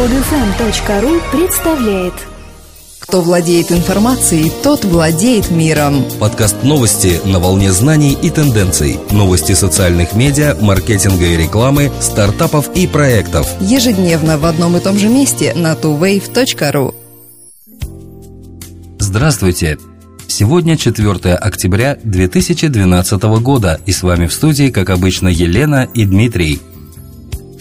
Podfm.ru представляет Кто владеет информацией, тот владеет миром. Подкаст новости на волне знаний и тенденций. Новости социальных медиа, маркетинга и рекламы, стартапов и проектов. Ежедневно в одном и том же месте на tuwave.ru Здравствуйте! Сегодня 4 октября 2012 года, и с вами в студии, как обычно, Елена и Дмитрий.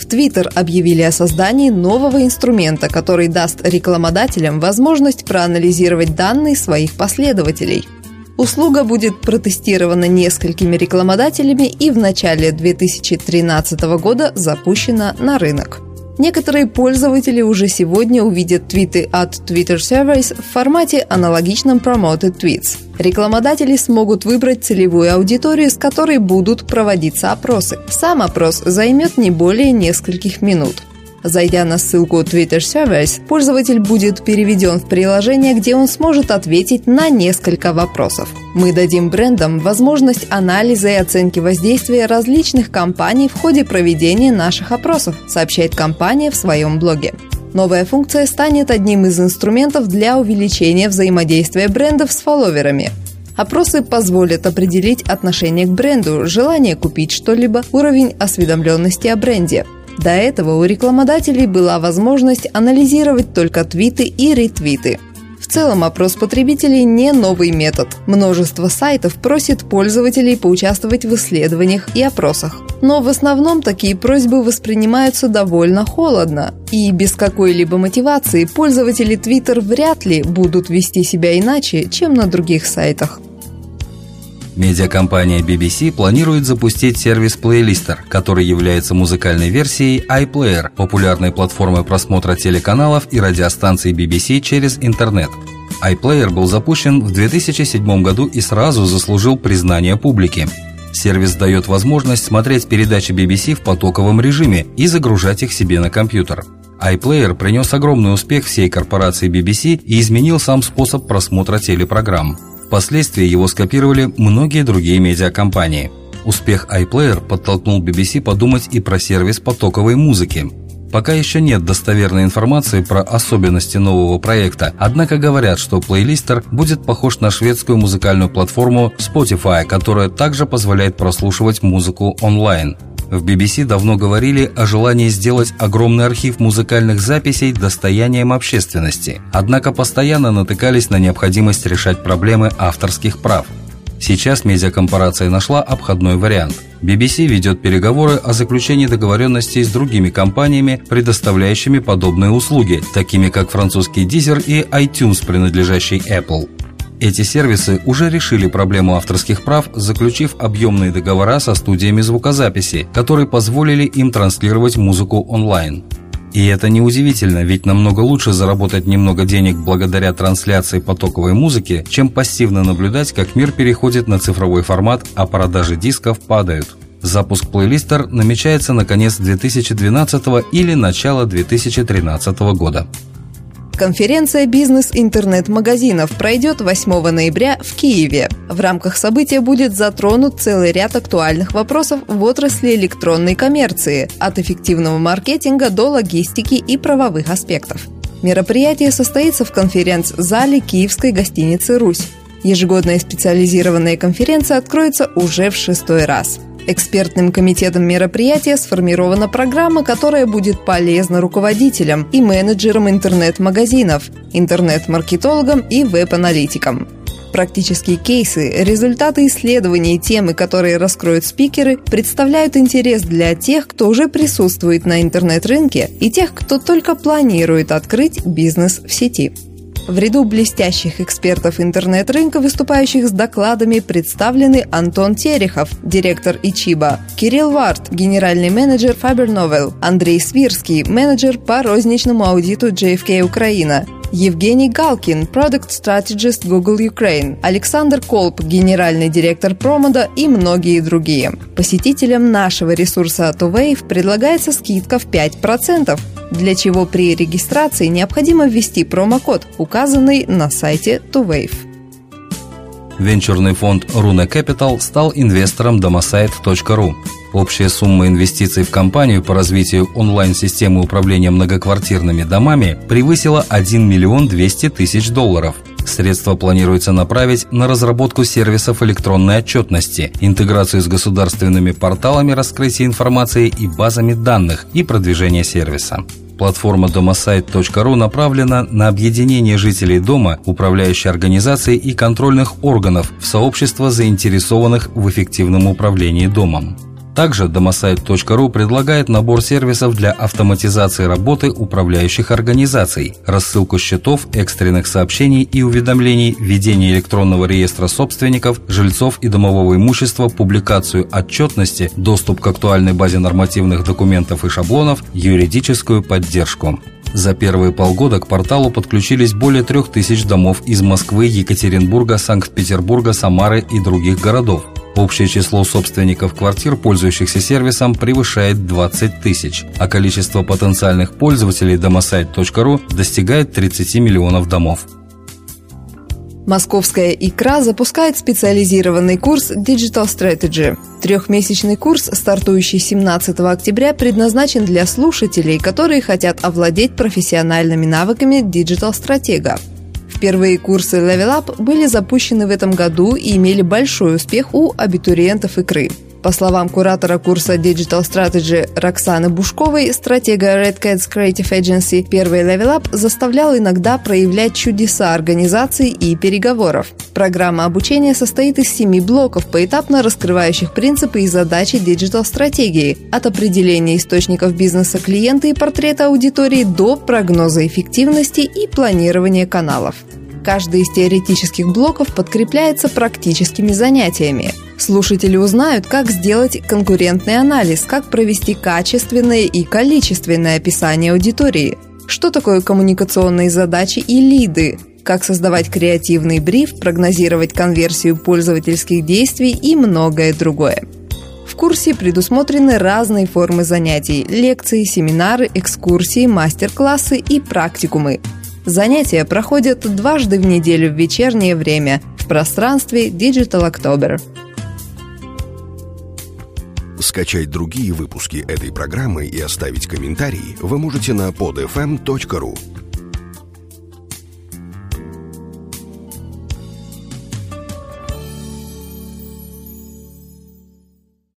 Твиттер объявили о создании нового инструмента, который даст рекламодателям возможность проанализировать данные своих последователей. Услуга будет протестирована несколькими рекламодателями и в начале 2013 года запущена на рынок. Некоторые пользователи уже сегодня увидят твиты от Twitter Surveys в формате аналогичном Promoted Tweets. Рекламодатели смогут выбрать целевую аудиторию, с которой будут проводиться опросы. Сам опрос займет не более нескольких минут. Зайдя на ссылку Twitter Service, пользователь будет переведен в приложение, где он сможет ответить на несколько вопросов. Мы дадим брендам возможность анализа и оценки воздействия различных компаний в ходе проведения наших опросов, сообщает компания в своем блоге. Новая функция станет одним из инструментов для увеличения взаимодействия брендов с фолловерами. Опросы позволят определить отношение к бренду, желание купить что-либо, уровень осведомленности о бренде – до этого у рекламодателей была возможность анализировать только твиты и ретвиты. В целом опрос потребителей не новый метод. Множество сайтов просит пользователей поучаствовать в исследованиях и опросах. Но в основном такие просьбы воспринимаются довольно холодно. И без какой-либо мотивации пользователи Twitter вряд ли будут вести себя иначе, чем на других сайтах. Медиакомпания BBC планирует запустить сервис Playlister, который является музыкальной версией iPlayer, популярной платформы просмотра телеканалов и радиостанций BBC через интернет. iPlayer был запущен в 2007 году и сразу заслужил признание публики. Сервис дает возможность смотреть передачи BBC в потоковом режиме и загружать их себе на компьютер. iPlayer принес огромный успех всей корпорации BBC и изменил сам способ просмотра телепрограмм. Впоследствии его скопировали многие другие медиакомпании. Успех iPlayer подтолкнул BBC подумать и про сервис потоковой музыки. Пока еще нет достоверной информации про особенности нового проекта, однако говорят, что плейлистер будет похож на шведскую музыкальную платформу Spotify, которая также позволяет прослушивать музыку онлайн. В BBC давно говорили о желании сделать огромный архив музыкальных записей достоянием общественности, однако постоянно натыкались на необходимость решать проблемы авторских прав. Сейчас медиакомпорация нашла обходной вариант. BBC ведет переговоры о заключении договоренностей с другими компаниями, предоставляющими подобные услуги, такими как французский Deezer и iTunes, принадлежащий Apple. Эти сервисы уже решили проблему авторских прав, заключив объемные договора со студиями звукозаписи, которые позволили им транслировать музыку онлайн. И это неудивительно, ведь намного лучше заработать немного денег благодаря трансляции потоковой музыки, чем пассивно наблюдать, как мир переходит на цифровой формат, а продажи дисков падают. Запуск плейлистер намечается на конец 2012 или начало 2013 года. Конференция бизнес-интернет-магазинов пройдет 8 ноября в Киеве. В рамках события будет затронут целый ряд актуальных вопросов в отрасли электронной коммерции, от эффективного маркетинга до логистики и правовых аспектов. Мероприятие состоится в конференц-зале Киевской гостиницы «Русь». Ежегодная специализированная конференция откроется уже в шестой раз – Экспертным комитетом мероприятия сформирована программа, которая будет полезна руководителям и менеджерам интернет-магазинов, интернет-маркетологам и веб-аналитикам. Практические кейсы, результаты исследований и темы, которые раскроют спикеры, представляют интерес для тех, кто уже присутствует на интернет-рынке и тех, кто только планирует открыть бизнес в сети. В ряду блестящих экспертов интернет-рынка, выступающих с докладами, представлены Антон Терехов, директор Ичиба, Кирилл Варт, генеральный менеджер Faber Novel, Андрей Свирский, менеджер по розничному аудиту JFK Украина, Евгений Галкин, Strategist Google Ukraine, Александр Колб, генеральный директор Промода и многие другие. Посетителям нашего ресурса ToWave предлагается скидка в 5% для чего при регистрации необходимо ввести промокод, указанный на сайте ToWave. Венчурный фонд Runa Capital стал инвестором Domosite.ru. Общая сумма инвестиций в компанию по развитию онлайн-системы управления многоквартирными домами превысила 1 миллион 200 тысяч долларов. Средства планируется направить на разработку сервисов электронной отчетности, интеграцию с государственными порталами раскрытия информации и базами данных и продвижение сервиса. Платформа домосайт.ру направлена на объединение жителей дома, управляющей организацией и контрольных органов в сообщество заинтересованных в эффективном управлении домом. Также домосайт.ру предлагает набор сервисов для автоматизации работы управляющих организаций, рассылку счетов, экстренных сообщений и уведомлений, ведение электронного реестра собственников, жильцов и домового имущества, публикацию отчетности, доступ к актуальной базе нормативных документов и шаблонов, юридическую поддержку. За первые полгода к порталу подключились более трех тысяч домов из Москвы, Екатеринбурга, Санкт-Петербурга, Самары и других городов. Общее число собственников квартир, пользующихся сервисом, превышает 20 тысяч, а количество потенциальных пользователей домосайт.ру достигает 30 миллионов домов. Московская ИКРА запускает специализированный курс Digital Strategy. Трехмесячный курс, стартующий 17 октября, предназначен для слушателей, которые хотят овладеть профессиональными навыками digital-стратега. Первые курсы Level Up были запущены в этом году и имели большой успех у абитуриентов игры. По словам куратора курса Digital Strategy Роксаны Бушковой, стратега Red Cats Creative Agency, первый Level Up заставлял иногда проявлять чудеса организации и переговоров. Программа обучения состоит из семи блоков, поэтапно раскрывающих принципы и задачи диджитал-стратегии, от определения источников бизнеса клиента и портрета аудитории до прогноза эффективности и планирования каналов. Каждый из теоретических блоков подкрепляется практическими занятиями. Слушатели узнают, как сделать конкурентный анализ, как провести качественное и количественное описание аудитории, что такое коммуникационные задачи и лиды, как создавать креативный бриф, прогнозировать конверсию пользовательских действий и многое другое. В курсе предусмотрены разные формы занятий – лекции, семинары, экскурсии, мастер-классы и практикумы – Занятия проходят дважды в неделю в вечернее время в пространстве Digital October. Скачать другие выпуски этой программы и оставить комментарии вы можете на podfm.ru.